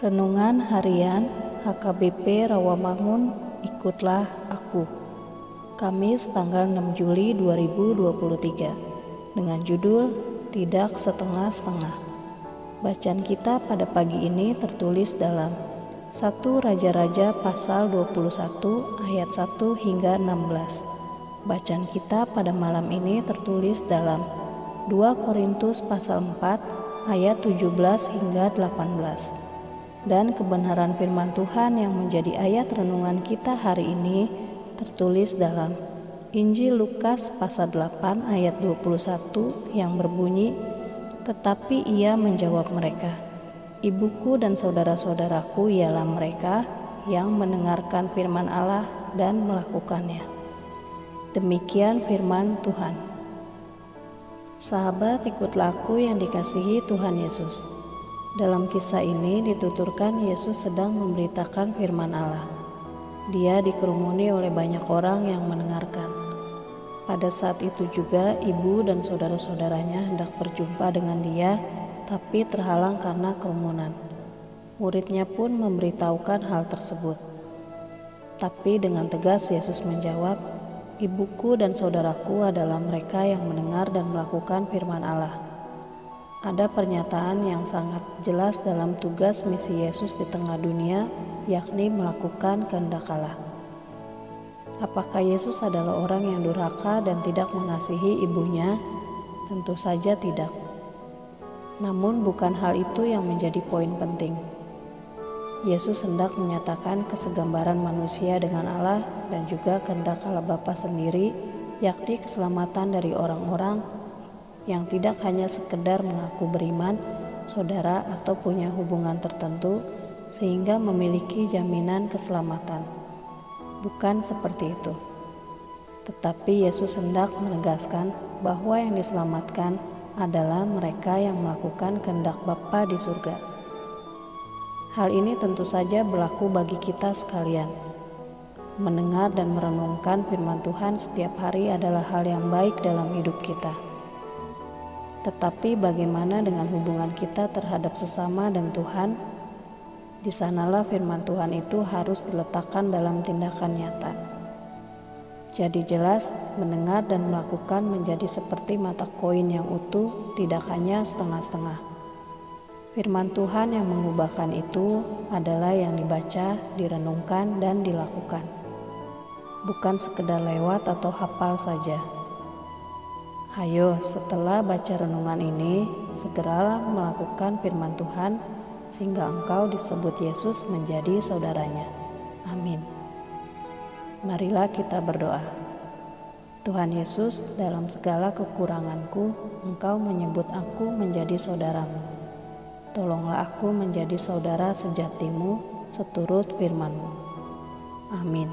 Renungan Harian HKBP Rawamangun Ikutlah Aku. Kamis tanggal 6 Juli 2023 dengan judul Tidak Setengah-setengah. Bacaan kita pada pagi ini tertulis dalam 1 Raja-Raja pasal 21 ayat 1 hingga 16 Bacaan kita pada malam ini tertulis dalam 2 Korintus pasal 4 ayat 17 hingga 18 dan kebenaran firman Tuhan yang menjadi ayat renungan kita hari ini tertulis dalam Injil Lukas pasal 8 ayat 21 yang berbunyi tetapi ia menjawab mereka Ibuku dan saudara-saudaraku ialah mereka yang mendengarkan firman Allah dan melakukannya Demikian firman Tuhan. Sahabat ikutlah aku yang dikasihi Tuhan Yesus dalam kisah ini dituturkan Yesus sedang memberitakan firman Allah. Dia dikerumuni oleh banyak orang yang mendengarkan. Pada saat itu juga ibu dan saudara-saudaranya hendak berjumpa dengan dia, tapi terhalang karena kerumunan. Muridnya pun memberitahukan hal tersebut. Tapi dengan tegas Yesus menjawab, Ibuku dan saudaraku adalah mereka yang mendengar dan melakukan firman Allah ada pernyataan yang sangat jelas dalam tugas misi Yesus di tengah dunia, yakni melakukan kehendak Allah. Apakah Yesus adalah orang yang durhaka dan tidak mengasihi ibunya? Tentu saja tidak. Namun, bukan hal itu yang menjadi poin penting. Yesus hendak menyatakan kesegambaran manusia dengan Allah dan juga kehendak Allah Bapa sendiri, yakni keselamatan dari orang-orang yang tidak hanya sekedar mengaku beriman, saudara, atau punya hubungan tertentu, sehingga memiliki jaminan keselamatan. Bukan seperti itu, tetapi Yesus hendak menegaskan bahwa yang diselamatkan adalah mereka yang melakukan kehendak Bapa di surga. Hal ini tentu saja berlaku bagi kita sekalian. Mendengar dan merenungkan firman Tuhan setiap hari adalah hal yang baik dalam hidup kita. Tetapi bagaimana dengan hubungan kita terhadap sesama dan Tuhan? Di sanalah firman Tuhan itu harus diletakkan dalam tindakan nyata. Jadi jelas, mendengar dan melakukan menjadi seperti mata koin yang utuh, tidak hanya setengah-setengah. Firman Tuhan yang mengubahkan itu adalah yang dibaca, direnungkan, dan dilakukan. Bukan sekedar lewat atau hafal saja. Ayo, setelah baca renungan ini, segeralah melakukan firman Tuhan, sehingga engkau disebut Yesus menjadi saudaranya. Amin. Marilah kita berdoa. Tuhan Yesus, dalam segala kekuranganku, Engkau menyebut aku menjadi saudaramu. Tolonglah aku menjadi saudara sejatimu seturut firmanmu. Amin.